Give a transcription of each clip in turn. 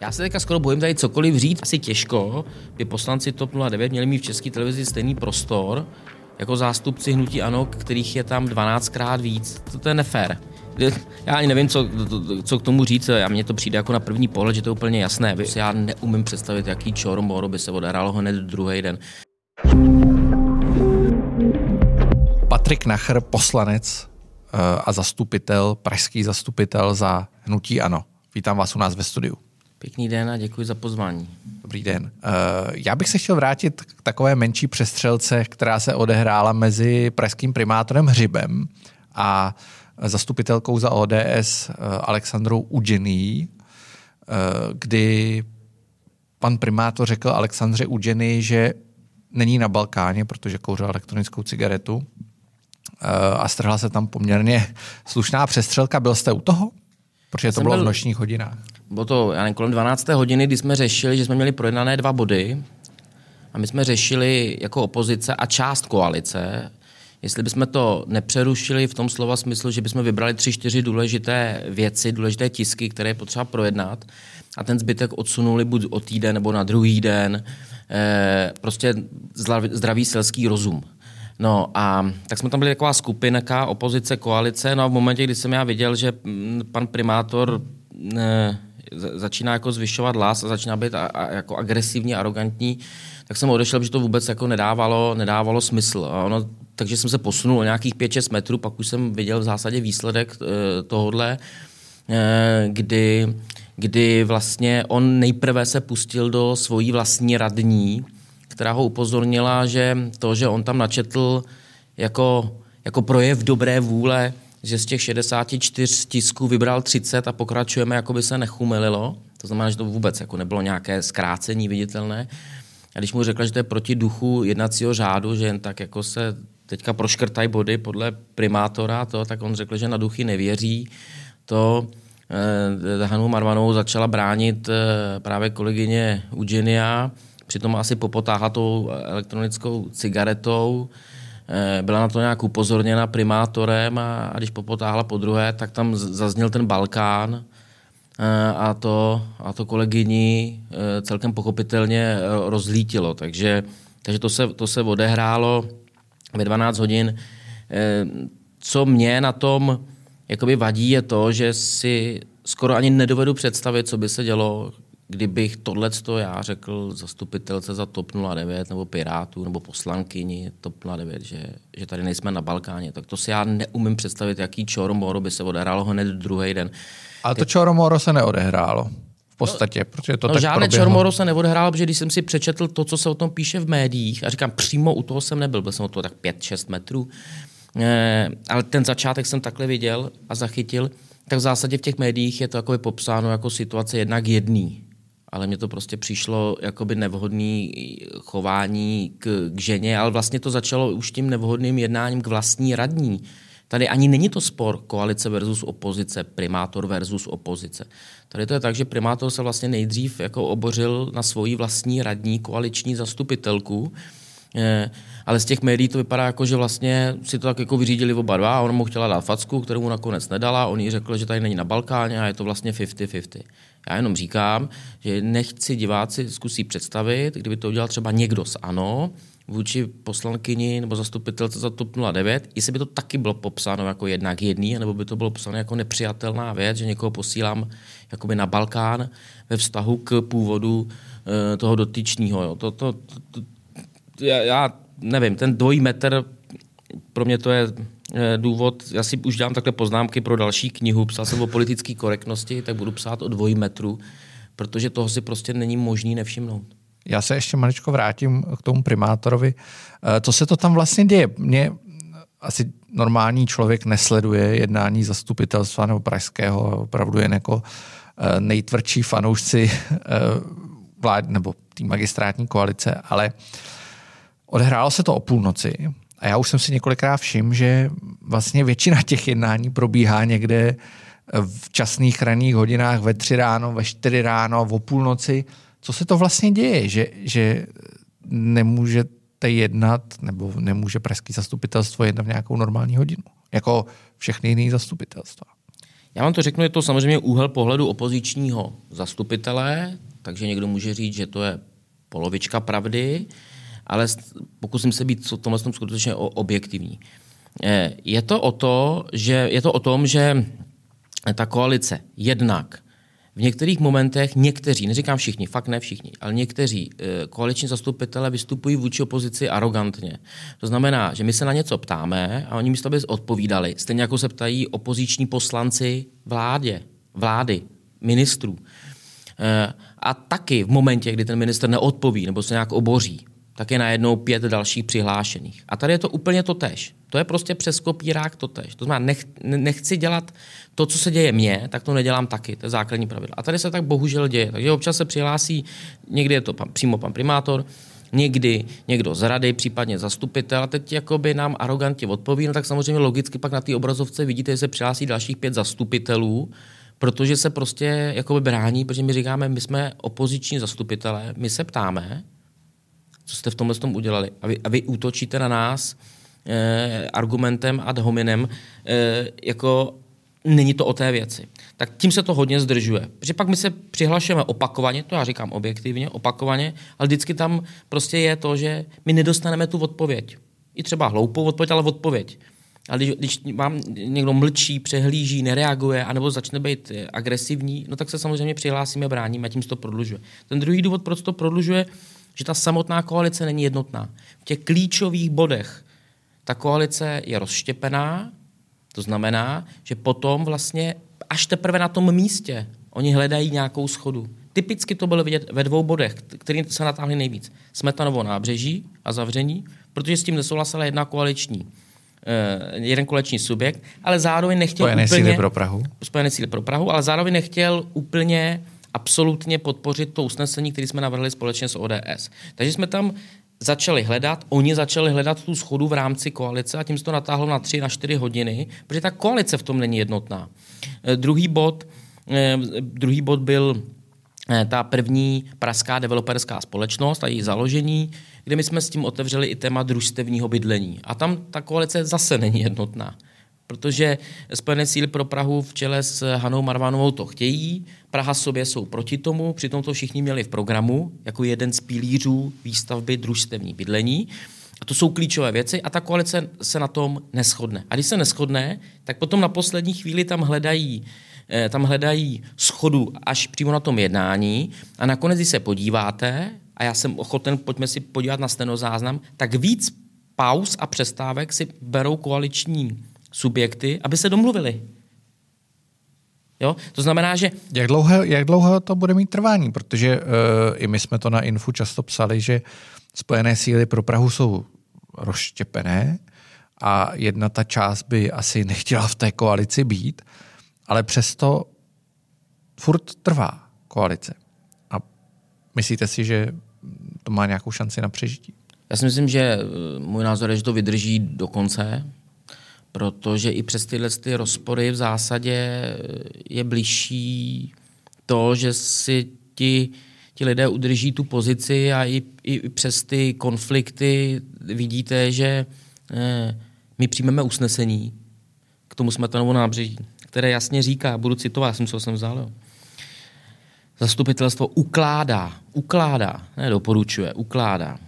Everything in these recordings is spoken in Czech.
Já se teďka skoro bojím tady cokoliv říct. Asi těžko by poslanci TOP 09 měli mít v české televizi stejný prostor jako zástupci hnutí ANO, kterých je tam 12krát víc. To, to je nefér. Já ani nevím, co, co k tomu říct. A mně to přijde jako na první pohled, že to je úplně jasné. Já neumím představit, jaký čor moro by se odehrálo hned druhý den. Patrik Nachr, poslanec eh, a zastupitel, pražský zastupitel za hnutí ANO. Vítám vás u nás ve studiu. Pěkný den a děkuji za pozvání. Dobrý den. Eh, já bych se chtěl vrátit k takové menší přestřelce, která se odehrála mezi pražským primátorem Hřibem a zastupitelkou za ODS eh, Alexandrou Udžený, eh, kdy pan primátor řekl Alexandře Udžený, že není na Balkáně, protože kouřil elektronickou cigaretu a strhla se tam poměrně slušná přestřelka. Byl jste u toho? Protože to bylo byl... v nočních hodinách bylo to já nevím, kolem 12. hodiny, kdy jsme řešili, že jsme měli projednané dva body a my jsme řešili jako opozice a část koalice, jestli bychom to nepřerušili v tom slova smyslu, že bychom vybrali tři, čtyři důležité věci, důležité tisky, které je potřeba projednat a ten zbytek odsunuli buď o týden nebo na druhý den. Eh, prostě zdravý selský rozum. No a tak jsme tam byli taková skupinka, opozice, koalice, no a v momentě, kdy jsem já viděl, že mm, pan primátor eh, začíná jako zvyšovat hlas a začíná být a, a, jako agresivní, arrogantní, tak jsem odešel, že to vůbec jako nedávalo, nedávalo smysl. A ono, takže jsem se posunul o nějakých 5-6 metrů, pak už jsem viděl v zásadě výsledek e, tohohle, e, kdy, kdy vlastně on nejprve se pustil do svojí vlastní radní, která ho upozornila, že to, že on tam načetl jako, jako projev dobré vůle že z těch 64 tisků vybral 30 a pokračujeme, jako by se nechumelilo. To znamená, že to vůbec jako nebylo nějaké zkrácení viditelné. A když mu řekla, že to je proti duchu jednacího řádu, že jen tak jako se teďka proškrtají body podle primátora, to, tak on řekl, že na duchy nevěří. To eh, Hanu Marvanou začala bránit eh, právě kolegyně Eugenia, přitom asi popotáhla tou elektronickou cigaretou. Byla na to nějak upozorněna primátorem a, a když popotáhla po druhé, tak tam zazněl ten Balkán eh, a to, a to kolegyni eh, celkem pochopitelně rozlítilo. Takže, takže to, se, to se odehrálo ve 12 hodin. Co mě na tom jakoby vadí, je to, že si skoro ani nedovedu představit, co by se dělo, kdybych tohle já řekl zastupitelce za TOP 09 nebo Pirátů nebo poslankyni TOP 09, že, že tady nejsme na Balkáně, tak to si já neumím představit, jaký čoromoro by se odehrálo hned druhý den. Ale to čoromoro se neodehrálo v podstatě, no, protože to no, tak žádné proběhlo. čoromoro se neodehrálo, protože když jsem si přečetl to, co se o tom píše v médiích, a říkám, přímo u toho jsem nebyl, byl jsem o toho tak 5-6 metrů, eh, ale ten začátek jsem takhle viděl a zachytil, tak v zásadě v těch médiích je to jako popsáno jako situace jednak jedný ale mně to prostě přišlo jakoby nevhodný chování k, k ženě, ale vlastně to začalo už tím nevhodným jednáním k vlastní radní. Tady ani není to spor koalice versus opozice, primátor versus opozice. Tady to je tak, že primátor se vlastně nejdřív jako obořil na svoji vlastní radní koaliční zastupitelku, eh, ale z těch médií to vypadá jako, že vlastně si to tak jako vyřídili oba dva a on mu chtěla dát facku, kterou mu nakonec nedala, on jí řekl, že tady není na Balkáně a je to vlastně 50-50. Já jenom říkám, že nechci diváci zkusí představit, kdyby to udělal třeba někdo z ANO, vůči poslankyni nebo zastupitelce za TOP 09, jestli by to taky bylo popsáno jako jednak jedný, nebo by to bylo popsáno jako nepřijatelná věc, že někoho posílám jakoby na Balkán ve vztahu k původu e, toho dotyčního. To, to, to, to, já, já nevím, ten dvojí metr pro mě to je důvod, já si už dám takhle poznámky pro další knihu, psal jsem o politické korektnosti, tak budu psát o dvojí metru, protože toho si prostě není možný nevšimnout. Já se ještě maličko vrátím k tomu primátorovi. Eh, co se to tam vlastně děje? Mě asi normální člověk nesleduje jednání zastupitelstva nebo pražského, opravdu jen jako eh, nejtvrdší fanoušci vlád nebo té magistrátní koalice, ale odehrálo se to o půlnoci a já už jsem si několikrát všiml, že vlastně většina těch jednání probíhá někde v časných ranních hodinách ve tři ráno, ve čtyři ráno, o půlnoci. Co se to vlastně děje, že, že nemůžete jednat, nebo nemůže pražský zastupitelstvo jednat v nějakou normální hodinu, jako všechny jiné zastupitelstva? Já vám to řeknu, je to samozřejmě úhel pohledu opozičního zastupitele, takže někdo může říct, že to je polovička pravdy, ale pokusím se být v tomhle skutečně objektivní. Eh, je to o to, že je to o tom, že ta koalice jednak v některých momentech někteří, neříkám všichni, fakt ne všichni, ale někteří eh, koaliční zastupitelé vystupují vůči opozici arrogantně. To znamená, že my se na něco ptáme a oni místo aby odpovídali, stejně jako se ptají opoziční poslanci vládě, vlády, ministrů. Eh, a taky v momentě, kdy ten minister neodpoví nebo se nějak oboří, tak je najednou pět dalších přihlášených. A tady je to úplně to tež. To je prostě přes kopírák to tež. To znamená, nech, nechci dělat to, co se děje mně, tak to nedělám taky. To je základní pravidlo. A tady se tak bohužel děje. Takže občas se přihlásí, někdy je to pan, přímo pan primátor, někdy někdo z rady, případně zastupitel, a teď jakoby nám arrogantně odpoví, no tak samozřejmě logicky pak na té obrazovce vidíte, že se přihlásí dalších pět zastupitelů, protože se prostě jakoby brání, protože my říkáme, my jsme opoziční zastupitelé, my se ptáme, co jste v tomhle tom udělali. A vy, a vy útočíte na nás eh, argumentem ad hominem, eh, jako není to o té věci. Tak tím se to hodně zdržuje. Protože pak my se přihlašujeme opakovaně, to já říkám objektivně, opakovaně, ale vždycky tam prostě je to, že my nedostaneme tu odpověď. I třeba hloupou odpověď, ale odpověď. Ale když, když vám někdo mlčí, přehlíží, nereaguje, anebo začne být eh, agresivní, no tak se samozřejmě přihlásíme, bráníme a tím se to prodlužuje. Ten druhý důvod, proč to prodlužuje, že ta samotná koalice není jednotná. V těch klíčových bodech ta koalice je rozštěpená, to znamená, že potom vlastně až teprve na tom místě oni hledají nějakou schodu. Typicky to bylo vidět ve dvou bodech, kterým se natáhli nejvíc. Smetanovo nábřeží a zavření, protože s tím nesouhlasila jedna koaliční Uh, jeden koleční subjekt, ale zároveň nechtěl Spojené úplně... síly pro Prahu. Spojené síly pro Prahu, ale zároveň nechtěl úplně absolutně podpořit to usnesení, které jsme navrhli společně s ODS. Takže jsme tam začali hledat, oni začali hledat tu schodu v rámci koalice a tím se to natáhlo na 3 na 4 hodiny, protože ta koalice v tom není jednotná. E, druhý bod, e, druhý bod byl e, ta první pražská developerská společnost a její založení, kde my jsme s tím otevřeli i téma družstevního bydlení. A tam ta koalice zase není jednotná protože Spojené síly pro Prahu v čele s Hanou Marvanovou to chtějí, Praha sobě jsou proti tomu, přitom to všichni měli v programu jako jeden z pilířů výstavby družstevní bydlení. A to jsou klíčové věci a ta koalice se na tom neschodne. A když se neschodne, tak potom na poslední chvíli tam hledají eh, tam hledají schodu až přímo na tom jednání a nakonec, když se podíváte, a já jsem ochoten, pojďme si podívat na stenozáznam, tak víc pauz a přestávek si berou koaliční subjekty, aby se domluvili. Jo? To znamená, že... Jak dlouho, jak dlouho to bude mít trvání? Protože uh, i my jsme to na Infu často psali, že spojené síly pro Prahu jsou rozštěpené a jedna ta část by asi nechtěla v té koalici být, ale přesto furt trvá koalice. A myslíte si, že to má nějakou šanci na přežití? Já si myslím, že eh, můj názor je, že to vydrží do konce, protože i přes tyhle ty rozpory v zásadě je blížší to, že si ti, ti lidé udrží tu pozici a i, i přes ty konflikty vidíte, že eh, my přijmeme usnesení k tomu Smetanovu nábřeží, které jasně říká, budu citovat, já jsem co jsem vzal, jo. Zastupitelstvo ukládá, ukládá, ne doporučuje, ukládá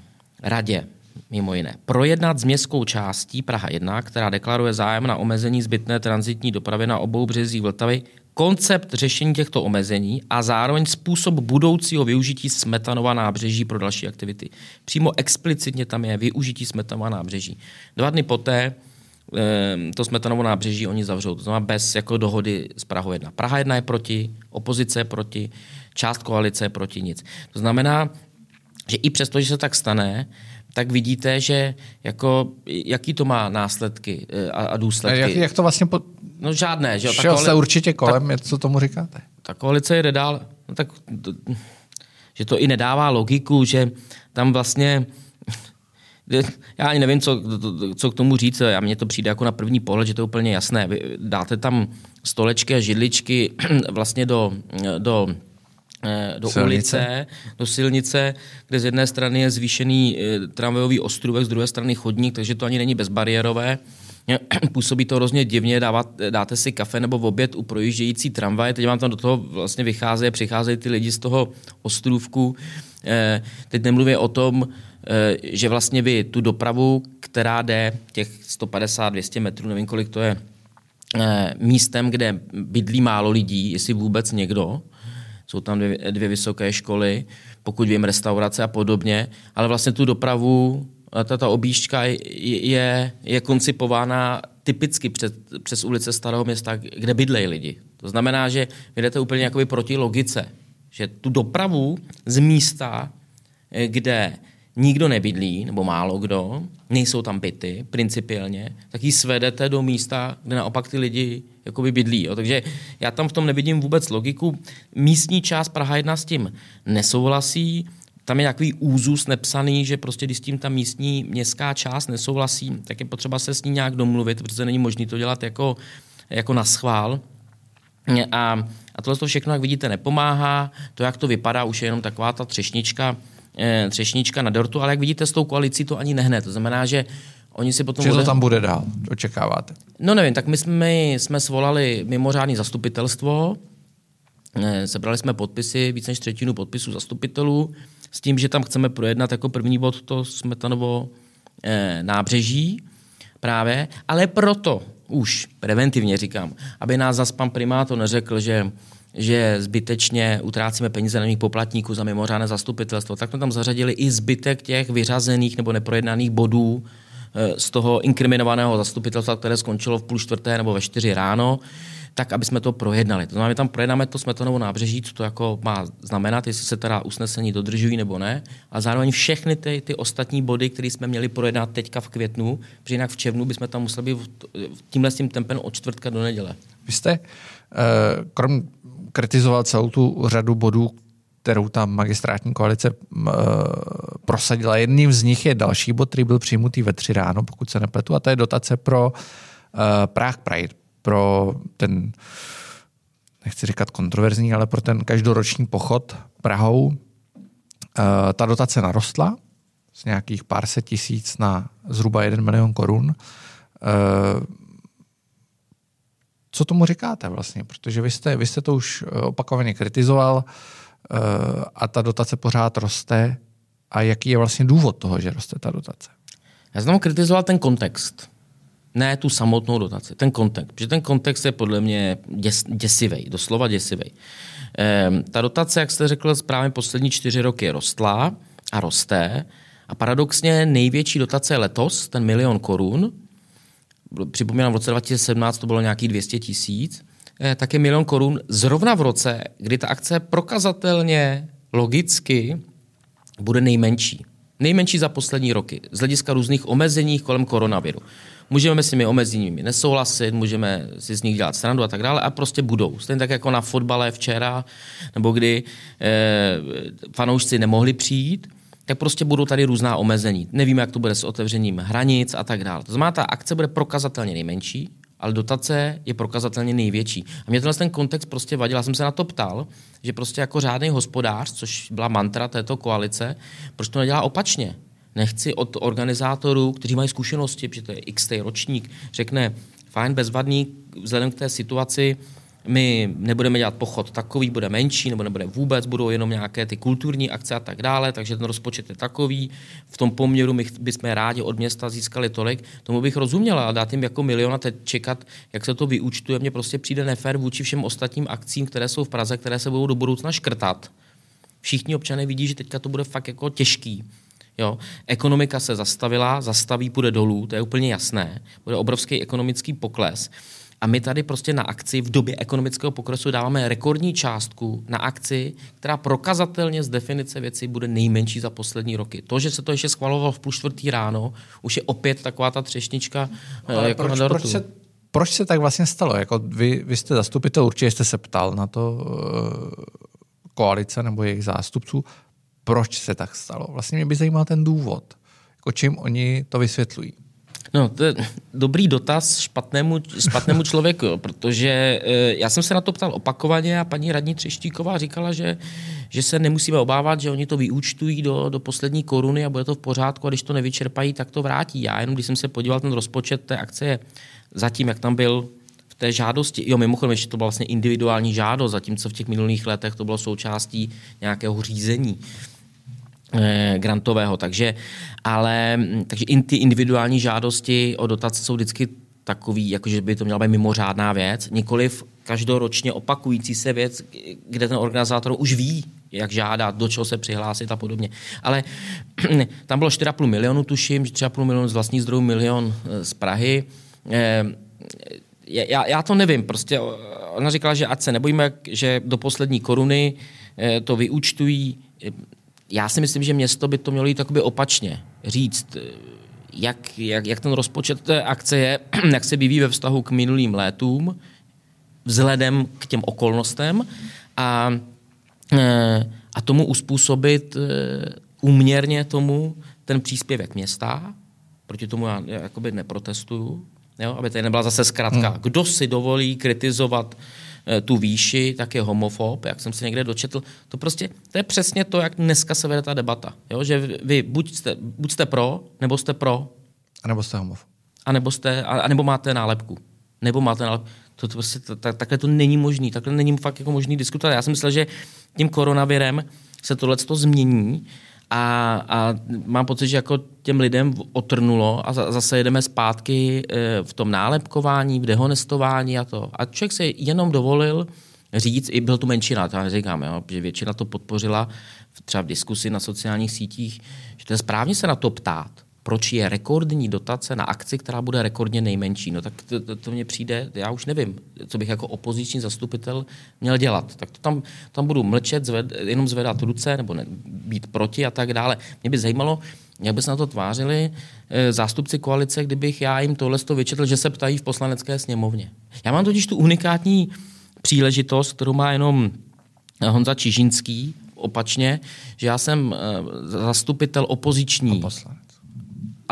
radě mimo jiné. Projednat s městskou částí Praha 1, která deklaruje zájem na omezení zbytné transitní dopravy na obou březích Vltavy, koncept řešení těchto omezení a zároveň způsob budoucího využití Smetanova nábřeží pro další aktivity. Přímo explicitně tam je využití Smetanova nábřeží. Dva dny poté ehm, to Smetanovo nábřeží oni zavřou. To znamená bez jako dohody s Prahou 1. Praha 1 je proti, opozice je proti, část koalice je proti nic. To znamená, že i přesto, že se tak stane, tak vidíte, že jako, jaký to má následky eh, a, a důsledky. A jak, jak to vlastně... Po... No žádné. Že? Šel jste určitě kolem, tak, co tomu říkáte? Ta koalice jde dál. No, tak, že to i nedává logiku, že tam vlastně já ani nevím, co, co k tomu říct. A mně to přijde jako na první pohled, že to je úplně jasné. Vy dáte tam stolečky a židličky vlastně do, do do silnice. ulice, do silnice, kde z jedné strany je zvýšený eh, tramvajový ostrůvek, z druhé strany chodník, takže to ani není bezbariérové. Působí to hrozně divně, dávat, dáte si kafe nebo v oběd u projíždějící tramvaje, teď vám tam do toho vlastně vycházejí, přicházejí ty lidi z toho ostrůvku. Eh, teď nemluvím o tom, eh, že vlastně vy tu dopravu, která jde těch 150-200 metrů, nevím kolik to je, eh, místem, kde bydlí málo lidí, jestli vůbec někdo, jsou tam dvě, dvě vysoké školy, pokud vím, restaurace a podobně, ale vlastně tu dopravu tato objížďka je, je koncipována typicky před, přes ulice Starého města, kde bydlejí lidi. To znamená, že vy jdete úplně jakoby proti logice. Že tu dopravu z místa, kde nikdo nebydlí, nebo málo kdo, nejsou tam byty principiálně, tak ji svedete do místa, kde naopak ty lidi jakoby bydlí. Jo. Takže já tam v tom nevidím vůbec logiku. Místní část Praha 1 s tím nesouhlasí, tam je nějaký úzus nepsaný, že prostě když s tím ta místní městská část nesouhlasí, tak je potřeba se s ní nějak domluvit, protože není možné to dělat jako, jako na schvál. A, a tohle to všechno, jak vidíte, nepomáhá. To, jak to vypadá, už je jenom taková ta třešnička, třešnička na dortu, ale jak vidíte, s tou koalicí to ani nehne. To znamená, že Oni si potom Že to tam bude dál, očekáváte? No nevím, tak my jsme, jsme svolali mimořádné zastupitelstvo, eh, sebrali jsme podpisy, víc než třetinu podpisů zastupitelů, s tím, že tam chceme projednat jako první bod to Smetanovo eh, nábřeží právě, ale proto už preventivně říkám, aby nás zas pan primátor neřekl, že že zbytečně utrácíme peníze na poplatníků za mimořádné zastupitelstvo, tak jsme tam zařadili i zbytek těch vyřazených nebo neprojednaných bodů eh, z toho inkriminovaného zastupitelstva, které skončilo v půl čtvrté nebo ve čtyři ráno tak aby jsme to projednali. To znamená, my tam projednáme to smetonovo nábřeží, co to jako má znamenat, jestli se teda usnesení dodržují nebo ne, a zároveň všechny ty, ty ostatní body, které jsme měli projednat teďka v květnu, protože jinak v červnu bychom tam museli být tímhle s tím tempem od čtvrtka do neděle. Vy jste, eh, krom kritizoval celou tu řadu bodů, kterou tam magistrátní koalice uh, prosadila. Jedním z nich je další bod, který byl přijmutý ve tři ráno, pokud se nepletu, a to je dotace pro uh, Prague Pride pro ten, nechci říkat kontroverzní, ale pro ten každoroční pochod Prahou. Eh, ta dotace narostla z nějakých pár set tisíc na zhruba 1 milion korun. Eh, co tomu říkáte vlastně? Protože vy jste, vy jste to už opakovaně kritizoval eh, a ta dotace pořád roste. A jaký je vlastně důvod toho, že roste ta dotace? Já jsem kritizoval ten kontext ne tu samotnou dotaci, ten kontext. Protože ten kontext je podle mě děs, děsivý, doslova děsivý. Ehm, ta dotace, jak jste řekl, správně poslední čtyři roky rostla a roste. A paradoxně největší dotace je letos, ten milion korun. Připomínám, v roce 2017 to bylo nějakých 200 tisíc. E, tak je milion korun zrovna v roce, kdy ta akce prokazatelně, logicky bude nejmenší. Nejmenší za poslední roky, z hlediska různých omezení kolem koronaviru. Můžeme s těmi omezeními nesouhlasit, můžeme si z nich dělat srandu a tak dále a prostě budou. Stejně tak jako na fotbale včera, nebo kdy eh, fanoušci nemohli přijít, tak prostě budou tady různá omezení. Nevíme, jak to bude s otevřením hranic a tak dále. To znamená, ta akce bude prokazatelně nejmenší, ale dotace je prokazatelně největší. A mě tenhle ten kontext prostě vadil. Já jsem se na to ptal, že prostě jako řádný hospodář, což byla mantra této koalice, proč to nedělá opačně? Nechci od organizátorů, kteří mají zkušenosti, protože to je x ročník, řekne, fajn, bezvadný, vzhledem k té situaci, my nebudeme dělat pochod takový, bude menší, nebo nebude vůbec, budou jenom nějaké ty kulturní akce a tak dále, takže ten rozpočet je takový. V tom poměru my bychom rádi od města získali tolik. Tomu bych rozuměla, a dát jim jako milion a teď čekat, jak se to vyúčtuje, mně prostě přijde nefér vůči všem ostatním akcím, které jsou v Praze, které se budou do budoucna škrtat. Všichni občané vidí, že teďka to bude fakt jako těžký. Jo. Ekonomika se zastavila, zastaví, půjde dolů, to je úplně jasné. Bude obrovský ekonomický pokles. A my tady prostě na akci v době ekonomického poklesu dáváme rekordní částku na akci, která prokazatelně z definice věci bude nejmenší za poslední roky. To, že se to ještě schvalovalo v půl čtvrtý ráno, už je opět taková ta třešnička eh, Ale jako proč, na proč, se, proč se tak vlastně stalo? Jako vy, vy jste zastupitel, určitě jste se ptal na to uh, koalice nebo jejich zástupců proč se tak stalo. Vlastně mě by zajímal ten důvod. Jako čím oni to vysvětlují. No, to je dobrý dotaz špatnému, špatnému člověku, protože eh, já jsem se na to ptal opakovaně a paní radní Třeštíková říkala, že, že se nemusíme obávat, že oni to vyúčtují do, do poslední koruny a bude to v pořádku a když to nevyčerpají, tak to vrátí. Já jenom, když jsem se podíval ten rozpočet té akce zatím, jak tam byl v té žádosti, jo, mimochodem ještě to byla vlastně individuální žádost, zatímco v těch minulých letech to bylo součástí nějakého řízení grantového. Takže, ale, takže in, ty individuální žádosti o dotace jsou vždycky takový, jakože by to měla být mimořádná věc, nikoliv každoročně opakující se věc, kde ten organizátor už ví, jak žádat, do čeho se přihlásit a podobně. Ale tam bylo 4,5 milionu, tuším, 3,5 milionu z vlastních zdrojů, milion eh, z Prahy. Eh, já, já to nevím, prostě ona říkala, že ať se nebojíme, že do poslední koruny eh, to vyúčtují. Já si myslím, že město by to mělo jít takoby opačně. Říct, jak, jak, jak ten rozpočet té akce je, jak se vyvíjí ve vztahu k minulým létům, vzhledem k těm okolnostem a, a tomu uspůsobit úměrně tomu ten příspěvek města, proti tomu já jakoby neprotestuju, jo? aby tady nebyla zase zkrátka, hmm. kdo si dovolí kritizovat eh, tu výši, tak je homofob, jak jsem se někde dočetl. To prostě, to je přesně to, jak dneska se vede ta debata. Jo? Že vy buď jste, buď jste pro, nebo jste pro. A nebo jste homofob. A nebo, jste, a, a nebo máte nálepku. Nebo máte nálepku. To, to prostě, to, tak, takhle to není možný. Takhle není fakt jako možný diskutovat. Já jsem myslel, že tím koronavirem se tohle to změní a, a mám pocit, že jako těm lidem otrnulo a zase jedeme zpátky e, v tom nálepkování, v dehonestování a to. A člověk se jenom dovolil říct, i byl tu menšina, to já říkám, jo, že většina to podpořila třeba v diskusi na sociálních sítích, že to je správně se na to ptát proč je rekordní dotace na akci, která bude rekordně nejmenší. No tak to, to, to mně přijde, já už nevím, co bych jako opoziční zastupitel měl dělat. Tak to tam, tam budu mlčet, zved, jenom zvedat ruce nebo ne, být proti a tak dále. Mě by zajímalo, jak by se na to tvářili e, zástupci koalice, kdybych já jim tohle to vyčetl, že se ptají v poslanecké sněmovně. Já mám totiž tu unikátní příležitost, kterou má jenom Honza Čižinský, opačně, že já jsem e, zastupitel opoziční. A poslanec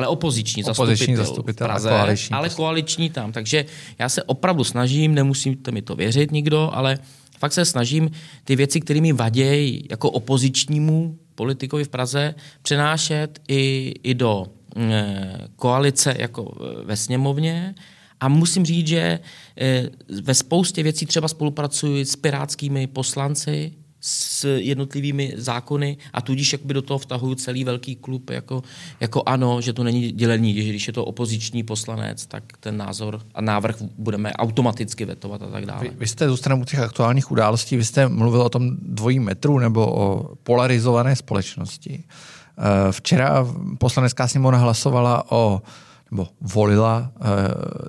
ale opoziční, opoziční zastupitel, zastupitel Praze, koaliční ale koaliční tam. Takže já se opravdu snažím, nemusíte mi to věřit nikdo, ale fakt se snažím ty věci, které mi vadějí jako opozičnímu politikovi v Praze, přenášet i, i do e, koalice jako eh, ve sněmovně. A musím říct, že e, ve spoustě věcí třeba spolupracuji s pirátskými poslanci, s jednotlivými zákony a tudíž jakoby do toho vtahují celý velký klub jako, jako ano, že to není dělení, že když je to opoziční poslanec, tak ten názor a návrh budeme automaticky vetovat a tak dále. Vy, vy jste zůstaneme u těch aktuálních událostí, vy jste mluvil o tom dvojí metru nebo o polarizované společnosti. Eh, včera poslanecká sněmovna hlasovala o, nebo volila eh,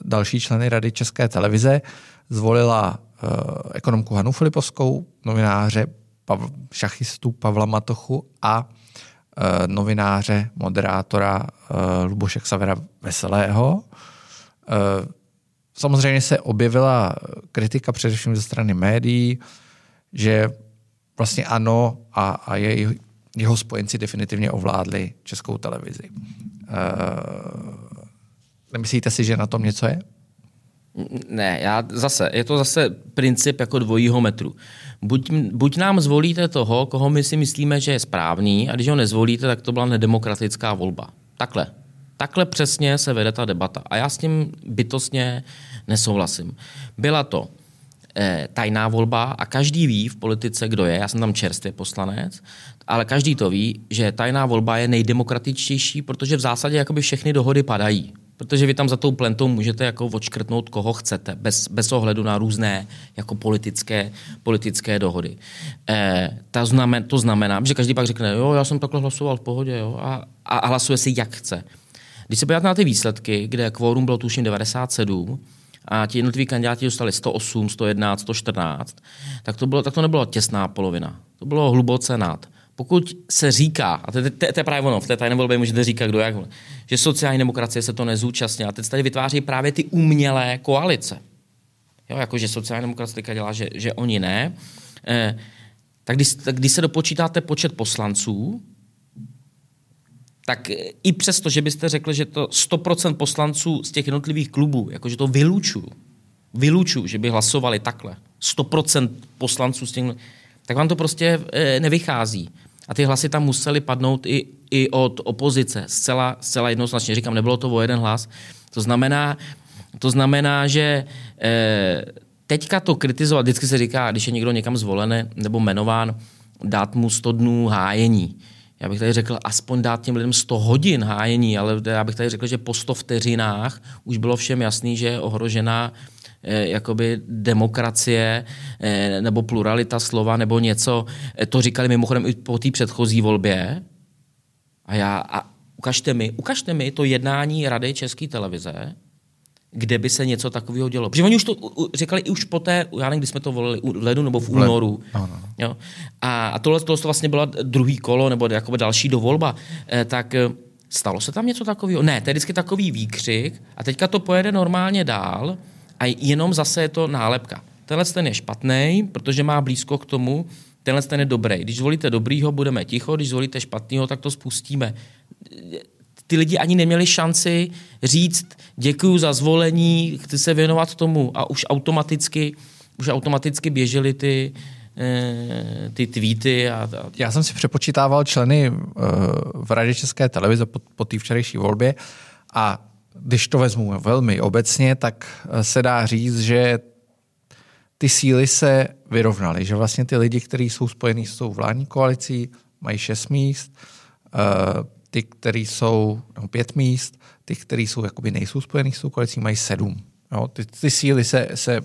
další členy Rady České televize, zvolila eh, ekonomku Hanu Filipovskou, novináře Pav, šachistu Pavla Matochu a e, novináře, moderátora e, Luboše Xavera Veselého. E, samozřejmě se objevila kritika především ze strany médií, že vlastně ano a, a je, jeho spojenci definitivně ovládli českou televizi. E, nemyslíte si, že na tom něco je? Ne, já zase, je to zase princip jako dvojího metru. Buď, buď nám zvolíte toho, koho my si myslíme, že je správný, a když ho nezvolíte, tak to byla nedemokratická volba. Takhle. Takhle přesně se vede ta debata. A já s tím bytostně nesouhlasím. Byla to eh, tajná volba a každý ví v politice, kdo je. Já jsem tam čerstvě poslanec, ale každý to ví, že tajná volba je nejdemokratičtější, protože v zásadě jakoby všechny dohody padají. Protože vy tam za tou plentou můžete jako odškrtnout, koho chcete, bez, bez ohledu na různé jako politické, politické dohody. Eh, ta znamen, to znamená, že každý pak řekne, jo, já jsem takhle hlasoval v pohodě, jo, a, a hlasuje si, jak chce. Když se podíváte na ty výsledky, kde kvórum bylo tuším 97, a ti jednotliví kandidáti dostali 108, 111, 114, tak to, bylo, tak to nebylo těsná polovina. To bylo hluboce nad pokud se říká, a to, to, to, to je právě ono, v té tajné volbě můžete říkat, kdo jak, že sociální demokracie se to nezúčastnila. A teď tady vytváří právě ty umělé koalice. Jo, jakože sociální demokracie dělá, že, že oni ne. Eh, tak když, tak když se dopočítáte počet poslanců, tak i přesto, že byste řekl, že to 100% poslanců z těch jednotlivých klubů, jakože to vylučuju, vylučuju, že by hlasovali takhle, 100% poslanců z těch, tak vám to prostě e, nevychází. A ty hlasy tam musely padnout i, i od opozice. Zcela, zcela jednoznačně. Říkám, nebylo to o jeden hlas. To znamená, to znamená že e, teďka to kritizovat, vždycky se říká, když je někdo někam zvolený nebo jmenován, dát mu 100 dnů hájení. Já bych tady řekl, aspoň dát těm lidem 100 hodin hájení, ale já bych tady řekl, že po 100 vteřinách už bylo všem jasný, že je ohrožená eh, jakoby demokracie eh, nebo pluralita slova nebo něco. Eh, to říkali mimochodem i po té předchozí volbě. A já, a ukažte mi, ukažte mi to jednání Rady České televize, kde by se něco takového dělo. Protože oni už to říkali i už poté, já nevím, kdy jsme to volili, v lednu nebo v únoru. No, no. Jo. A, a tohle, tohle to vlastně bylo druhý kolo nebo jakoby další dovolba. Eh, tak eh, stalo se tam něco takového? Ne, to je vždycky takový výkřik a teďka to pojede normálně dál a jenom zase je to nálepka. Tenhle ten je špatný, protože má blízko k tomu, tenhle ten je dobrý. Když zvolíte dobrýho, budeme ticho, když zvolíte špatného, tak to spustíme ty lidi ani neměli šanci říct děkuji za zvolení, chci se věnovat tomu a už automaticky, už automaticky běžely ty, eh, ty tweety. A, a... Já jsem si přepočítával členy uh, v Radě České televize po, po té včerejší volbě a když to vezmu velmi obecně, tak eh, se dá říct, že ty síly se vyrovnaly, že vlastně ty lidi, kteří jsou spojení s tou vládní koalicí, mají šest míst, uh, ty, které jsou no, pět míst, ty, které jsou jakoby nejsou spojený s tou koalicí, mají sedm. Jo, ty, ty síly se, se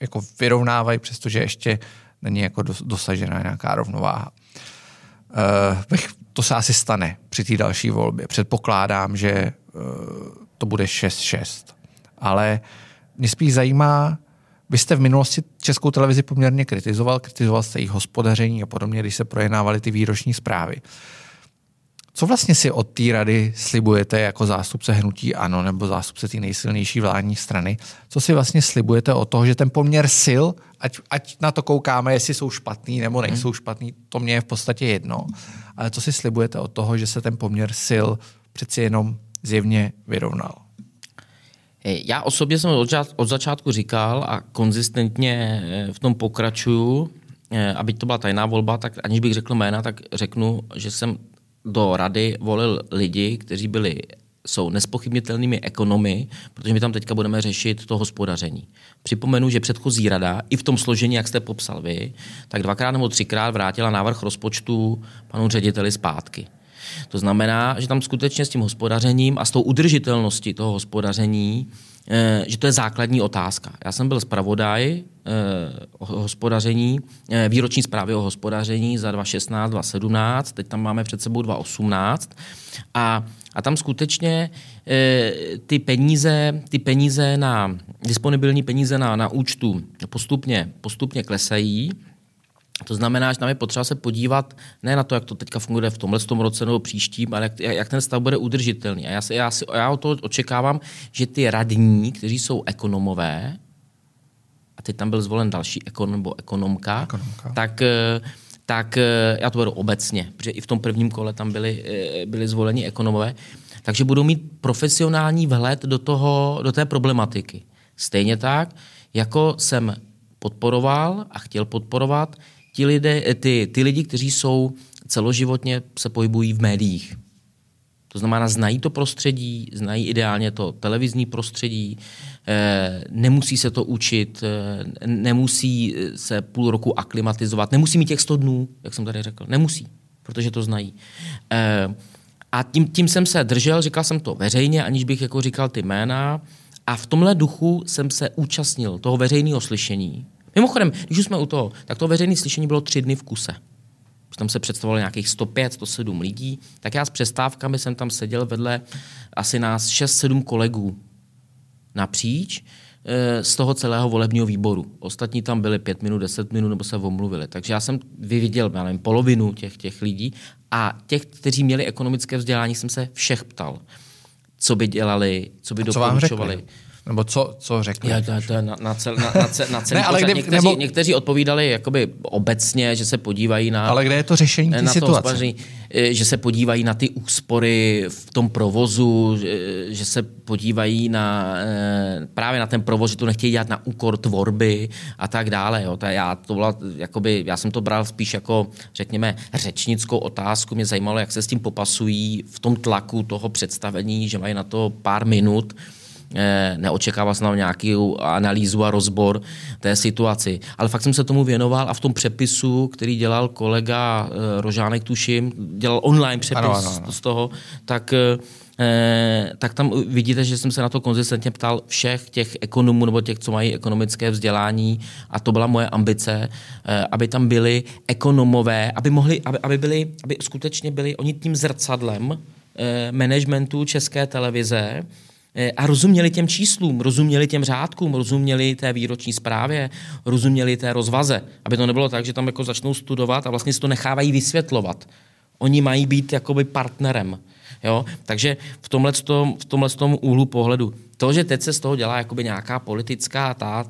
jako vyrovnávají, přestože ještě není jako dosažená nějaká rovnováha. Uh, to se asi stane při té další volbě. Předpokládám, že uh, to bude 6-6. Ale mě spíš zajímá, vy jste v minulosti Českou televizi poměrně kritizoval, kritizoval jste jejich hospodaření a podobně, když se projednávaly ty výroční zprávy. Co vlastně si od té rady slibujete jako zástupce hnutí ANO nebo zástupce té nejsilnější vládní strany? Co si vlastně slibujete od toho, že ten poměr sil, ať, ať na to koukáme, jestli jsou špatný nebo mhm. nejsou špatný, to mě je v podstatě jedno. Ale co si slibujete od toho, že se ten poměr sil přeci jenom zjevně vyrovnal? Já osobně jsem od začátku říkal a konzistentně eh, v tom pokračuju, eh, aby to byla tajná volba, tak aniž bych řekl jména, tak řeknu, že jsem do rady volil lidi, kteří byli jsou nespochybnitelnými ekonomy, protože my tam teďka budeme řešit to hospodaření. Připomenu, že předchozí rada, i v tom složení, jak jste popsal vy, tak dvakrát nebo třikrát vrátila návrh rozpočtu panu řediteli zpátky. To znamená, že tam skutečně s tím hospodařením a s tou udržitelností toho hospodaření Eh, že to je základní otázka. Já jsem byl zpravodaj eh, o hospodaření, eh, výroční zprávy o hospodaření za 2016, 2017, teď tam máme před sebou 2018 a, a tam skutečně ty peníze, ty peníze na, disponibilní peníze na, na účtu postupně, postupně klesají, to znamená, že tam je potřeba se podívat ne na to, jak to teďka funguje v tomhle tom roce nebo příštím, ale jak, jak ten stav bude udržitelný. A já, si, já, si, já o to očekávám, že ty radní, kteří jsou ekonomové, a teď tam byl zvolen další ekonom nebo ekonomka, ekonomka. tak eh, tak eh, já to beru obecně, protože i v tom prvním kole tam byli, eh, byli zvoleni ekonomové, takže budou mít profesionální vhled do, toho, do té problematiky. Stejně tak, jako jsem podporoval a chtěl podporovat ti lidé, eh, ty, ty lidi, kteří jsou celoživotně se pohybují v médiích. To znamená, znají to prostředí, znají ideálně to televizní prostředí, eh, nemusí se to učit, eh, nemusí se půl roku aklimatizovat, nemusí mít těch 100 dnů, jak jsem tady řekl, nemusí, protože to znají. A tím, tím jsem se držel, říkal jsem to veřejně, aniž bych jako říkal ty jména. A v tomhle duchu jsem se účastnil toho veřejného slyšení, Mimochodem, když už jsme u toho, tak to veřejné slyšení bylo tři dny v kuse. Tam se představovalo nějakých 105, 107 lidí, tak já s přestávkami jsem tam seděl vedle asi nás 6-7 kolegů napříč eh, z toho celého volebního výboru. Ostatní tam byli 5 minut, 10 minut nebo se omluvili. Takže já jsem vyviděl já nevím, polovinu těch, těch lidí a těch, kteří měli ekonomické vzdělání, jsem se všech ptal, co by dělali, co by a doporučovali. Co nebo co, co řekli? Já, to, to na, na, cel, na, na, cel, na celý ne, ale kde, někteří, nebo... někteří odpovídali jakoby obecně, že se podívají na... Ale kde je to řešení té situace? že se podívají na ty úspory v tom provozu, že se podívají na, právě na ten provoz, že to nechtějí dělat na úkor tvorby a tak dále. Jo. To já, to byla, jakoby, já jsem to bral spíš jako, řekněme, řečnickou otázku. Mě zajímalo, jak se s tím popasují v tom tlaku toho představení, že mají na to pár minut neočekával jsem nějaký analýzu a rozbor té situaci. Ale fakt jsem se tomu věnoval a v tom přepisu, který dělal kolega eh, Rožánek, tuším, dělal online přepis ano, ano, ano. z toho, tak Eh, tak tam vidíte, že jsem se na to konzistentně ptal všech těch ekonomů nebo těch, co mají ekonomické vzdělání a to byla moje ambice, eh, aby tam byli ekonomové, aby mohli, aby, aby byli, aby skutečně byli oni tím zrcadlem eh, managementu České televize, Eh, a rozuměli těm číslům, rozuměli těm řádkům, rozuměli té výroční zprávě, rozuměli té rozvaze. Aby to nebylo tak, že tam jako začnou studovat a vlastně si to nechávají vysvětlovat. Oni mají být jakoby partnerem. Jo? Takže v tomhle, tom, v tomhle tom úhlu pohledu. To, že teď se z toho dělá jakoby nějaká politická ta,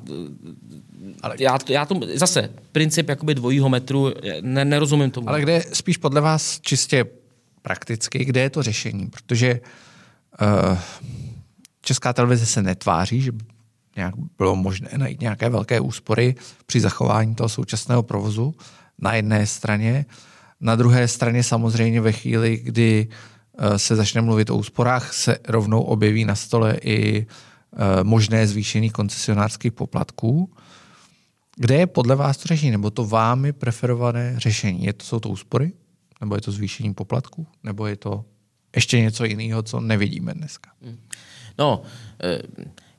ale já, já to, zase, princip jakoby dvojího metru, ne, nerozumím tomu. Ale kde spíš podle vás čistě prakticky, kde je to řešení? Protože uh, Česká televize se netváří, že nějak bylo možné najít nějaké velké úspory při zachování toho současného provozu na jedné straně. Na druhé straně samozřejmě ve chvíli, kdy eh, se začne mluvit o úsporách, se rovnou objeví na stole i eh, možné zvýšení koncesionářských poplatků. Kde je podle vás to řešení? Nebo to vámi preferované řešení? Je to, jsou to úspory? Nebo je to zvýšení poplatků? Nebo je to ještě něco jiného, co nevidíme dneska? Hmm. No, eh,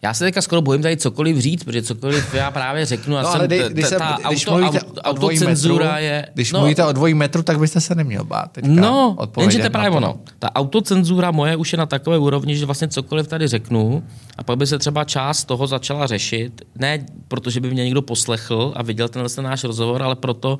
já se teďka skoro bojím tady cokoliv říct, protože cokoliv já právě řeknu. No, ale jsem, když, se, ta když auto, mluvíte auto, autocenzura metru, je... Když no, mluvíte o dvojí metru, tak byste se neměl bát. Teďka no, jenže to je právě ono. Ta autocenzura moje už je na takové úrovni, že vlastně cokoliv tady řeknu a pak by se třeba část toho začala řešit. Ne protože by mě někdo poslechl a viděl tenhle náš rozhovor, ale proto,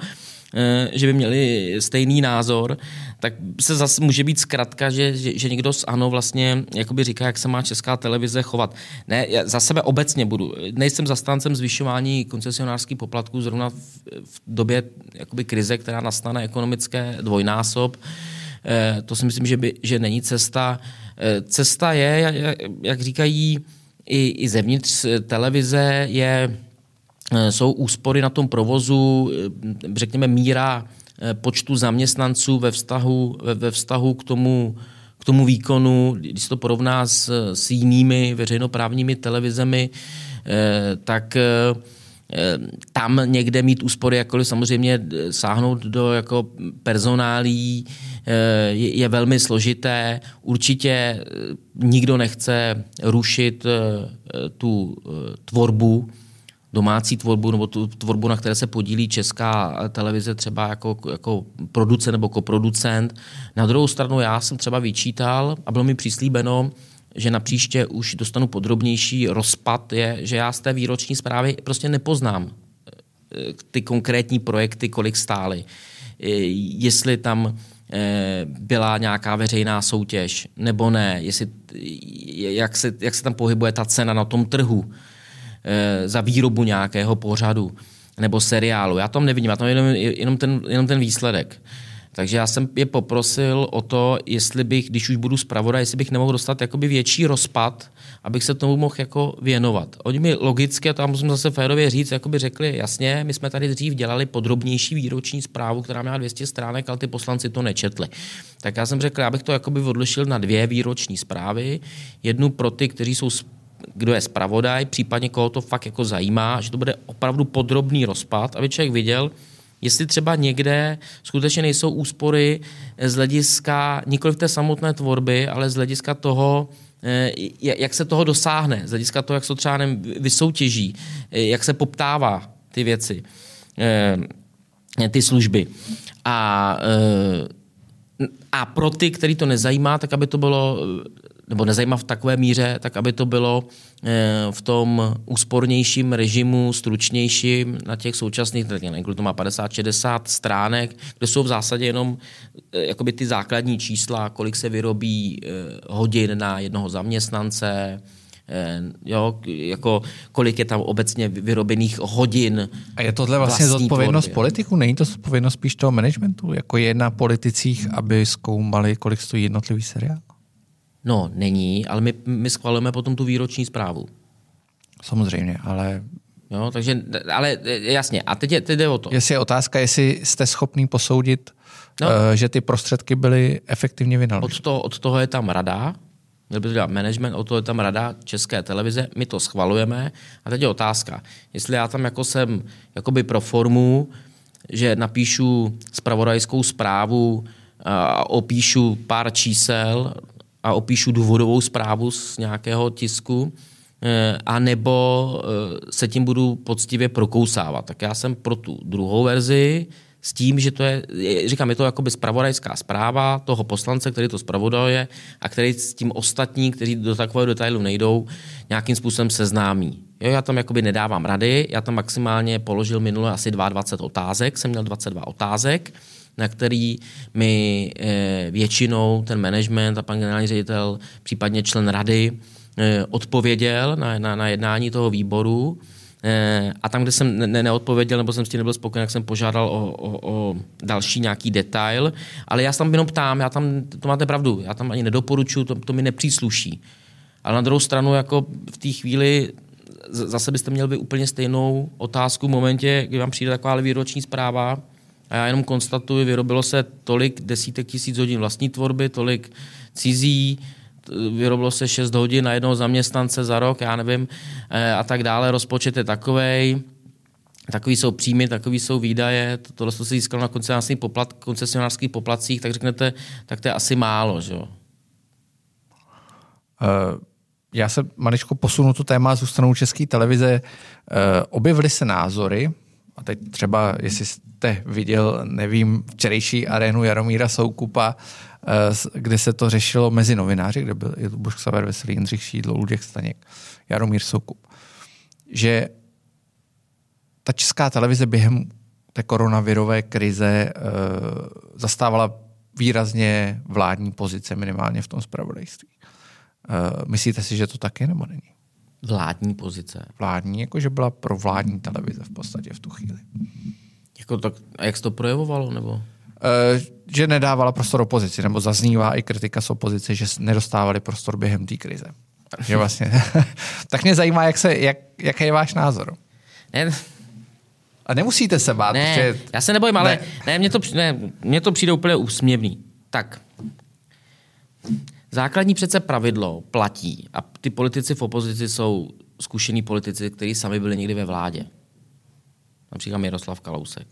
Eh, že by měli stejný názor, tak se zase může být zkratka, že, že, že někdo z ANO vlastně jakoby říká, jak se má česká televize chovat. Ne, já za sebe obecně budu. Nejsem zastáncem zvyšování koncesionářských poplatků zrovna v, v době jakoby krize, která nastane ekonomické dvojnásob. Eh, to si myslím, že, by, že není cesta. Eh, cesta je, jak, jak říkají i, i zevnitř televize, je Eh, jsou úspory na tom provozu, eh, řekněme míra eh, počtu zaměstnanců ve vztahu, ve vztahu k tomu, k tomu výkonu, když se to porovná s, s jinými veřejnoprávními televizemi, tak tam někde mít úspory, jakkoliv samozřejmě sáhnout do jako personálí je, je velmi složité. Určitě nikdo nechce rušit tu tvorbu domácí tvorbu nebo tu tvorbu, na které se podílí česká televize třeba jako, jako producent nebo koproducent. Na druhou stranu já jsem třeba vyčítal a bylo mi přislíbeno, že na příště už dostanu podrobnější rozpad, je, že já z té výroční zprávy prostě nepoznám eh, ty konkrétní projekty, kolik stály. Eh, jestli tam eh, byla nějaká veřejná soutěž nebo ne, jestli, jak, se, jak se tam pohybuje ta cena na tom trhu za výrobu nějakého pořadu nebo seriálu. Já tam nevidím, já tam jenom, jenom, ten, jenom ten výsledek. Takže já jsem je poprosil o to, jestli bych, když už budu zpravodaj, jestli bych nemohl dostat jakoby větší rozpad, abych se tomu mohl jako věnovat. Oni mi logicky, a tam musím zase férově říct, jakoby řekli, jasně, my jsme tady dřív dělali podrobnější výroční zprávu, která měla 200 stránek, ale ty poslanci to nečetli. Tak já jsem řekl, já bych to jakoby odlišil na dvě výroční zprávy. Jednu pro ty, kteří jsou kdo je zpravodaj, případně koho to fakt jako zajímá, že to bude opravdu podrobný rozpad, aby člověk viděl, jestli třeba někde skutečně nejsou úspory z hlediska nikoli v té samotné tvorby, ale z hlediska toho, eh, jak se toho dosáhne, z hlediska toho, jak se to třeba vysoutěží, eh, jak se poptává ty věci, eh, ty služby. A, a pro ty, který to nezajímá, tak aby to bylo nebo nezajímá v takové míře, tak aby to bylo eh, v tom úspornějším režimu, stručnějším na těch současných, nevím, to má 50-60 stránek, kde jsou v zásadě jenom eh, jakoby ty základní čísla, kolik se vyrobí eh, hodin na jednoho zaměstnance, jo, jako kolik je tam obecně vyrobených hodin. A je tohle vlastně zodpovědnost tvorby. politiků? Není to zodpovědnost spíš toho managementu? Jako je na politicích, aby zkoumali, kolik stojí jednotlivý seriál? No, není, ale my, my schvalujeme potom tu výroční zprávu. Samozřejmě, ale Jo, takže, ale jasně, a teď, je, teď jde o to. Jestli je otázka, jestli jste schopný posoudit, no. uh, že ty prostředky byly efektivně vynaloženy. Od, to, od toho je tam rada, měl by to dělat management, o to je tam rada České televize, my to schvalujeme a teď je otázka, jestli já tam jako jsem jakoby pro formu, že napíšu spravodajskou zprávu a opíšu pár čísel a opíšu důvodovou zprávu z nějakého tisku, e, a nebo e, se tím budu poctivě prokousávat. Tak já jsem pro tu druhou verzi, s tím, že to je, říkám, je to jakoby spravodajská zpráva toho poslance, který to spravodajuje a který s tím ostatní, kteří do takového detailu nejdou, nějakým způsobem seznámí. Jo, já tam jakoby nedávám rady, já tam maximálně položil minule asi 22 otázek, jsem měl 22 otázek, na který mi eh, většinou ten management a pan generální ředitel, případně člen rady, eh, odpověděl na, na, na jednání toho výboru. Eh, a tam, kde jsem ne- neodpověděl nebo jsem s tím nebyl spokojen, tak jsem požádal o, o, o další nějaký detail. Ale já se tam jenom ptám, já tam, to máte pravdu, já tam ani nedoporučuji, to, to mi nepřísluší. Ale na druhou stranu, jako v té chvíli zase byste měli by úplně stejnou otázku v momentě, kdy vám přijde taková výroční zpráva a já jenom konstatuji, vyrobilo se tolik desítek tisíc hodin vlastní tvorby, tolik cizí, vyrobilo se 6 hodin na jednoho zaměstnance za rok, já nevím, eh, a tak dále. Rozpočet je takový, takový jsou příjmy, takový jsou výdaje, tohle se získalo na koncesionářských, poplat, koncesionářských poplatcích, tak řeknete, tak to je asi málo, že jo? Uh, já se maličko posunu to téma, zůstanou české televize. Uh, objevily se názory, a teď třeba, jestli jste viděl, nevím, včerejší arénu Jaromíra Soukupa, Eh, kde se to řešilo mezi novináři, kde byl Luboš Xaver Veselý, Jindřich Šídlo, Luděk Staněk, Jaromír Soukup, že ta česká televize během té koronavirové krize uh, zastávala výrazně vládní pozice, minimálně v tom spravodajství. Uh, myslíte si, že to tak je, nebo není? Vládní pozice? Vládní, jakože byla pro vládní televize v podstatě v tu chvíli. Jako tak, a jak se to projevovalo? Nebo? Eh, že nedávala prostor opozici, nebo zaznívá i kritika z opozice, že nedostávali prostor během té krize. Že vlastně, tak mě zajímá, jak se, jak, jaký je váš názor. Ne, a nemusíte se bát. Ne, že... já se nebojím, ale ne. Ne, mně, to, ne, mně to přijde úplně úsměvný. Tak, základní přece pravidlo platí a ty politici v opozici jsou zkušení politici, kteří sami byli někdy ve vládě. Například Miroslav Kalousek.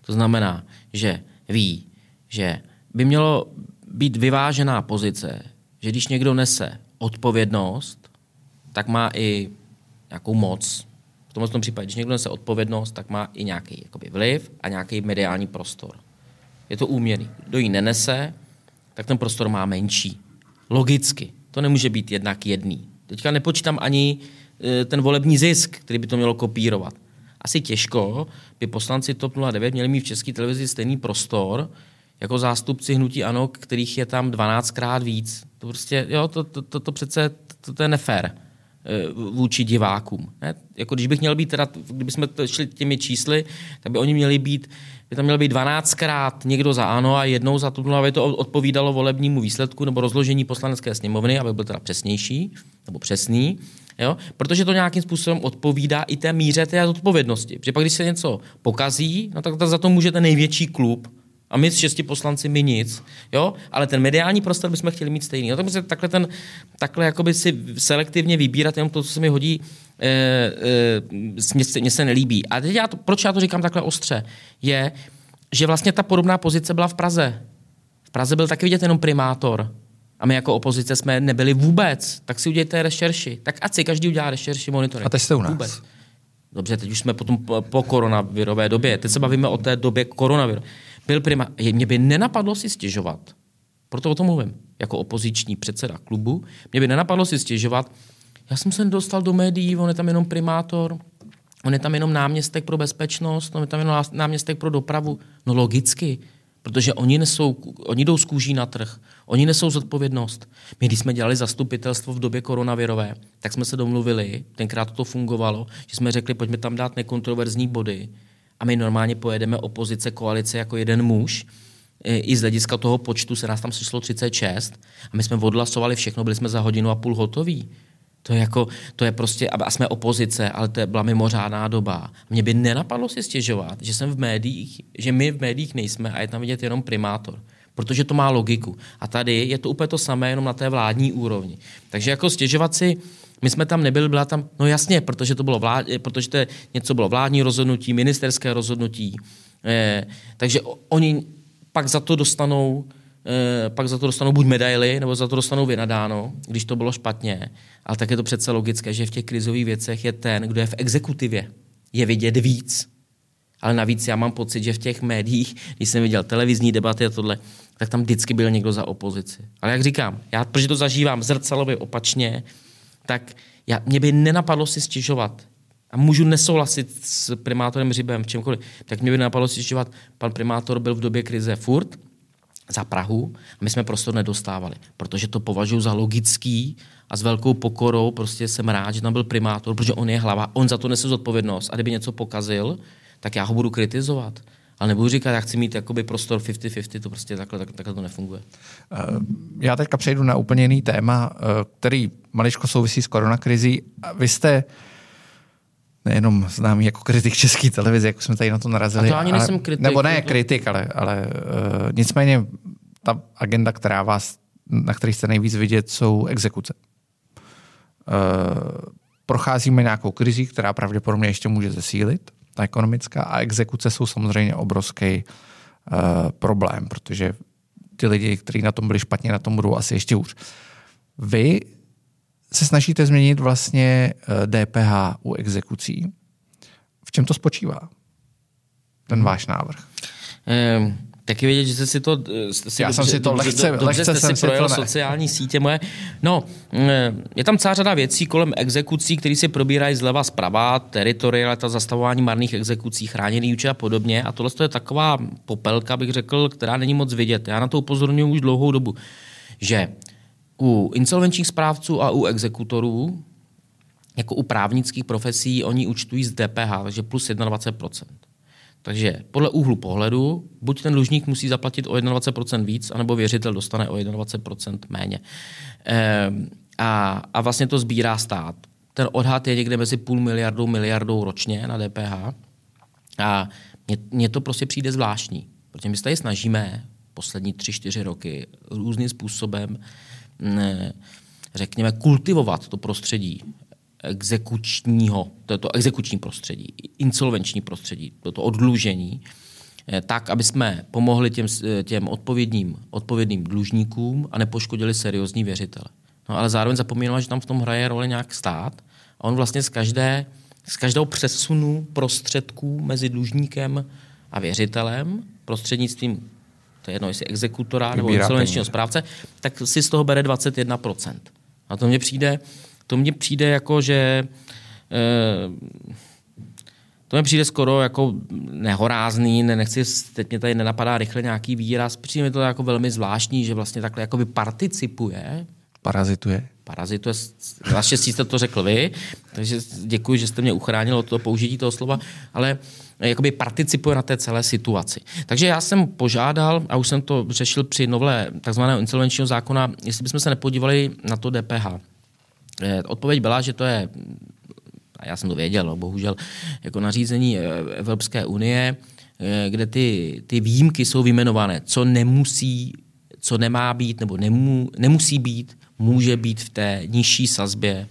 To znamená, že ví, že by mělo být vyvážená pozice, že když někdo nese odpovědnost, tak má i nějakou moc. V tomto tom případě, když někdo nese odpovědnost, tak má i nějaký jakoby, vliv a nějaký mediální prostor. Je to úměrný. Kdo ji nenese, tak ten prostor má menší. Logicky. To nemůže být jednak jedný. Teďka nepočítám ani e, ten volební zisk, který by to mělo kopírovat asi těžko by poslanci TOP 09 měli mít v české televizi stejný prostor jako zástupci hnutí ANO, kterých je tam 12krát víc. To prostě, jo, to, to, to, to přece, to, to je nefér eh, vůči divákům. Ne? Jako když bych měl být, teda, kdybychom šli těmi čísly, tak by oni měli být, by tam měl být 12krát někdo za ANO a jednou za to, aby to odpovídalo volebnímu výsledku nebo rozložení poslanecké sněmovny, aby byl teda přesnější nebo přesný. Jo? Protože to nějakým způsobem odpovídá i té míře té odpovědnosti. Protože pak, když se něco pokazí, no tak za to může ten největší klub, a my s šesti poslanci my nic, jo? ale ten mediální prostor bychom chtěli mít stejný. No, tak musíme takhle, ten, takhle jakoby si selektivně vybírat jenom to, co se mi hodí, e, e, mně, se, se nelíbí. A teď já to, proč já to říkám takhle ostře, je, že vlastně ta podobná pozice byla v Praze. V Praze byl taky vidět jenom primátor, a my jako opozice jsme nebyli vůbec, tak si udějte rešerši. Tak ať si každý udělá rešerši, monitoring. A teď jste u nás. Vůbec. Dobře, teď už jsme potom po, po koronavirové době. Teď se bavíme o té době koronaviru. Byl prima... Mě by nenapadlo si stěžovat. Proto o tom mluvím. Jako opoziční předseda klubu. Mě by nenapadlo si stěžovat. Já jsem se dostal do médií, on je tam jenom primátor, on je tam jenom náměstek pro bezpečnost, on je tam jenom náměstek pro dopravu. No logicky. Protože oni, nesou, oni jdou z kůží na trh, oni nesou zodpovědnost. My, když jsme dělali zastupitelstvo v době koronavirové, tak jsme se domluvili, tenkrát to fungovalo, že jsme řekli, pojďme tam dát nekontroverzní body a my normálně pojedeme opozice, koalice jako jeden muž, i z hlediska toho počtu se nás tam sešlo 36 a my jsme odhlasovali všechno, byli jsme za hodinu a půl hotoví. To je, jako, to je prostě, a jsme opozice, ale to byla mimořádná doba. Mě by nenapadlo si stěžovat, že jsem v médiích, že my v médiích nejsme a je tam vidět jenom primátor. Protože to má logiku. A tady je to úplně to samé, jenom na té vládní úrovni. Takže jako stěžovat si, my jsme tam nebyli, byla tam, no jasně, protože to bylo, vlád, protože to je, něco bylo vládní rozhodnutí, ministerské rozhodnutí. Eh, takže oni pak za to dostanou Eh, pak za to dostanou buď medaily, nebo za to dostanou vynadáno, když to bylo špatně. Ale tak je to přece logické, že v těch krizových věcech je ten, kdo je v exekutivě, je vidět víc. Ale navíc já mám pocit, že v těch médiích, když jsem viděl televizní debaty a tohle, tak tam vždycky byl někdo za opozici. Ale jak říkám, já, protože to zažívám zrcalově opačně, tak já, mě by nenapadlo si stěžovat. A můžu nesouhlasit s primátorem Řibem v čemkoliv. Tak mě by nenapadlo si stěžovat. Pan primátor byl v době krize furt, za Prahu a my jsme prostor nedostávali, protože to považuji za logický a s velkou pokorou prostě jsem rád, že tam byl primátor, protože on je hlava, on za to nese zodpovědnost a kdyby něco pokazil, tak já ho budu kritizovat. Ale nebudu říkat, já chci mít jakoby prostor 50-50, to prostě takhle, tak, takhle to nefunguje. Eh, já teďka přejdu na úplně jiný téma, eh, který maličko souvisí s koronakrizí. Vy jste nejenom známý jako kritik české televize, jako jsme tady na to narazili. A to ani ale, nejsem kritik. Nebo ne kritik, ale, ale uh, nicméně ta agenda, která vás, na který jste nejvíc vidět, jsou exekuce. Uh, procházíme nějakou krizí, která pravděpodobně ještě může zesílit, ta ekonomická, a exekuce jsou samozřejmě obrovský uh, problém, protože ty lidi, kteří na tom byli špatně, na tom budou asi ještě hůř. Vy se snažíte změnit vlastně DPH eh, u exekucí. V čem to spočívá? Ten hmm. váš návrh. Um. Taky vědět, že jste si to... Eh, jste si Já dobře, jsem si to lehce, dobře, lehce jste si projel sociální sítě moje. No, eh, je tam celá řada věcí kolem exekucí, které se probírají zleva zprava, teritorialita, zastavování marných exekucí, chráněný účet a podobně. A tohle je taková popelka, bych řekl, která není moc vidět. Já na to upozorňuji už dlouhou dobu, že u insolvenčních správců a u exekutorů, jako u právnických profesí, oni účtují z DPH, takže plus 21%. Takže podle úhlu pohledu, buď ten dlužník musí zaplatit o 21% víc, anebo věřitel dostane o 21% méně. E, a, a vlastně to sbírá stát. Ten odhad je někde mezi půl miliardou miliardou ročně na DPH. A mně to prostě přijde zvláštní, protože my se tady snažíme poslední tři, čtyři roky různým způsobem řekněme, kultivovat to prostředí exekučního, to, to exekuční prostředí, insolvenční prostředí, to, to odlužení, eh, tak, aby jsme pomohli těm, těm odpovědným, odpovědným dlužníkům a nepoškodili seriózní věřitele. No, ale zároveň zapomínáme, že tam v tom hraje roli nějak stát a on vlastně z, každé, z každého přesunu prostředků mezi dlužníkem a věřitelem prostřednictvím to je jedno, jestli exekutora nebo insolvenčního správce, tak si z toho bere 21%. A to mně přijde, to mně přijde jako, že eh, to mi přijde skoro jako nehorázný, ne, nechci, teď mě tady nenapadá rychle nějaký výraz, přijde mi to jako velmi zvláštní, že vlastně takhle jakoby participuje. Parazituje. Parazituje, naštěstí jste to řekl vy, takže děkuji, že jste mě uchránil od toho použití toho slova, ale jakoby participuje na té celé situaci. Takže já jsem požádal, a už jsem to řešil při nové takzvaného insolvenčního zákona, jestli bychom se nepodívali na to DPH. Eh, odpověď byla, že to je, a já jsem to věděl, no, bohužel, jako nařízení eh, Evropské unie, eh, kde ty, ty výjimky jsou vyjmenované, co nemusí, co nemá být, nebo nemů, nemusí být, může být v té nižší sazbě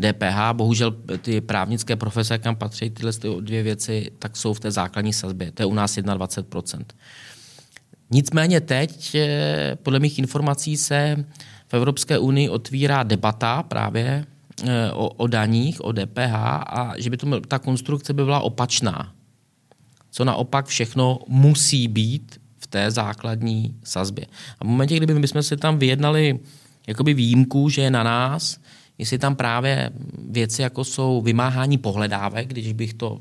DPH. Bohužel ty právnické profese, kam patří tyhle dvě věci, tak jsou v té základní sazbě. To je u nás 21%. Nicméně teď, podle mých informací, se v Evropské unii otvírá debata právě eh, o, o daních, o DPH a že by to, ta konstrukce by byla opačná. Co naopak všechno musí být v té základní sazbě. A v momentě, kdyby my jsme si tam vyjednali jakoby výjimku, že je na nás, jestli tam právě věci, jako jsou vymáhání pohledávek, když bych to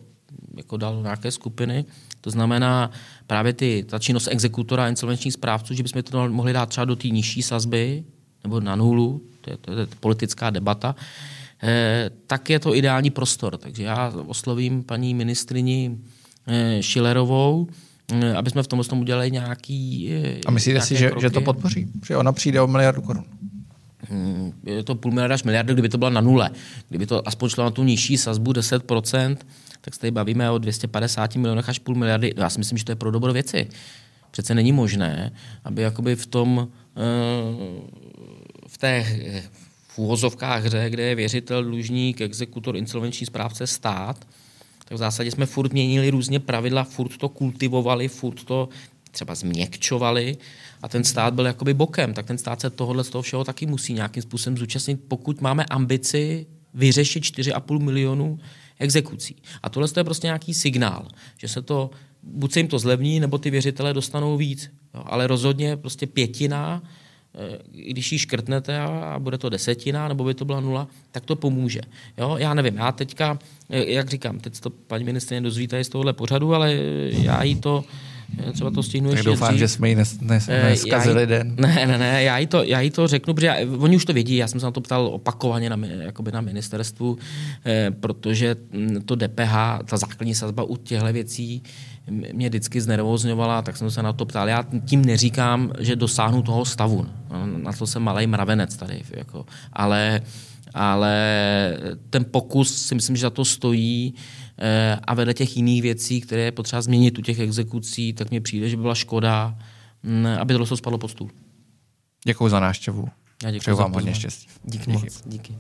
jako dal nějaké skupiny. To znamená právě ty, ta činnost exekutora insolvenčních správců, že bychom to mohli dát třeba do té nižší sazby nebo na nulu, to je, to je politická debata, eh, tak je to ideální prostor. Takže já oslovím paní ministrini eh, Šilerovou, eh, aby jsme v tomhle tom udělali nějaký. A myslíte si, že, že to podpoří? Že ona přijde o miliardu korun? Hmm, je to půl miliarda až miliardy, kdyby to bylo na nule. Kdyby to aspoň šlo na tu nižší sazbu 10%, tak se tady bavíme o 250 milionech až půl miliardy. Já si myslím, že to je pro dobro věci. Přece není možné, aby jakoby v tom, eh, té v úhozovkách hře, kde je věřitel, dlužník, exekutor, insolvenční správce, stát, tak v zásadě jsme furt měnili různě pravidla, furt to kultivovali, furt to třeba změkčovali a ten stát byl jakoby bokem, tak ten stát se tohohle z toho všeho taky musí nějakým způsobem zúčastnit, pokud máme ambici vyřešit 4,5 milionu exekucí. A tohle je prostě nějaký signál, že se to, buď se jim to zlevní, nebo ty věřitelé dostanou víc. Jo, ale rozhodně prostě pětina, eh, když ji škrtnete a bude to desetina, nebo by to byla nula, tak to pomůže. Jo, já nevím, já teďka, eh, jak říkám, teď to paní ministrině dozvíte z tohohle pořadu, ale já jí to třeba to stihnu tak ještě doufám, dřív. že jsme ji nes, nes, eh, neskazili den. Ne, ne, ne, já jí to, já jí to řeknu, protože já, oni už to vědí, já jsem se na to ptal opakovaně na, jakoby na ministerstvu, eh, protože mm, to DPH, ta základní sazba u těchto věcí mě vždycky znervozňovala, tak jsem se na to ptal. Já tím neříkám, že dosáhnu toho stavu. Na to jsem malý mravenec tady. Jako. Ale, ale ten pokus si myslím, že za to stojí. Eh, a vedle těch jiných věcí, které je potřeba změnit u těch exekucí, tak mi přijde, že by byla škoda, mm, aby to spadlo pod stůl. Děkuji za návštěvu. Já děkuji Přeju vám hodně štěstí. Díky, díky. díky.